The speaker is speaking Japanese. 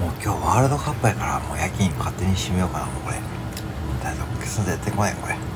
もう今日ワールドカップやからもう夜勤勝手に閉めようかなもうこれ。だ丈夫。消すんでやってこないこれ。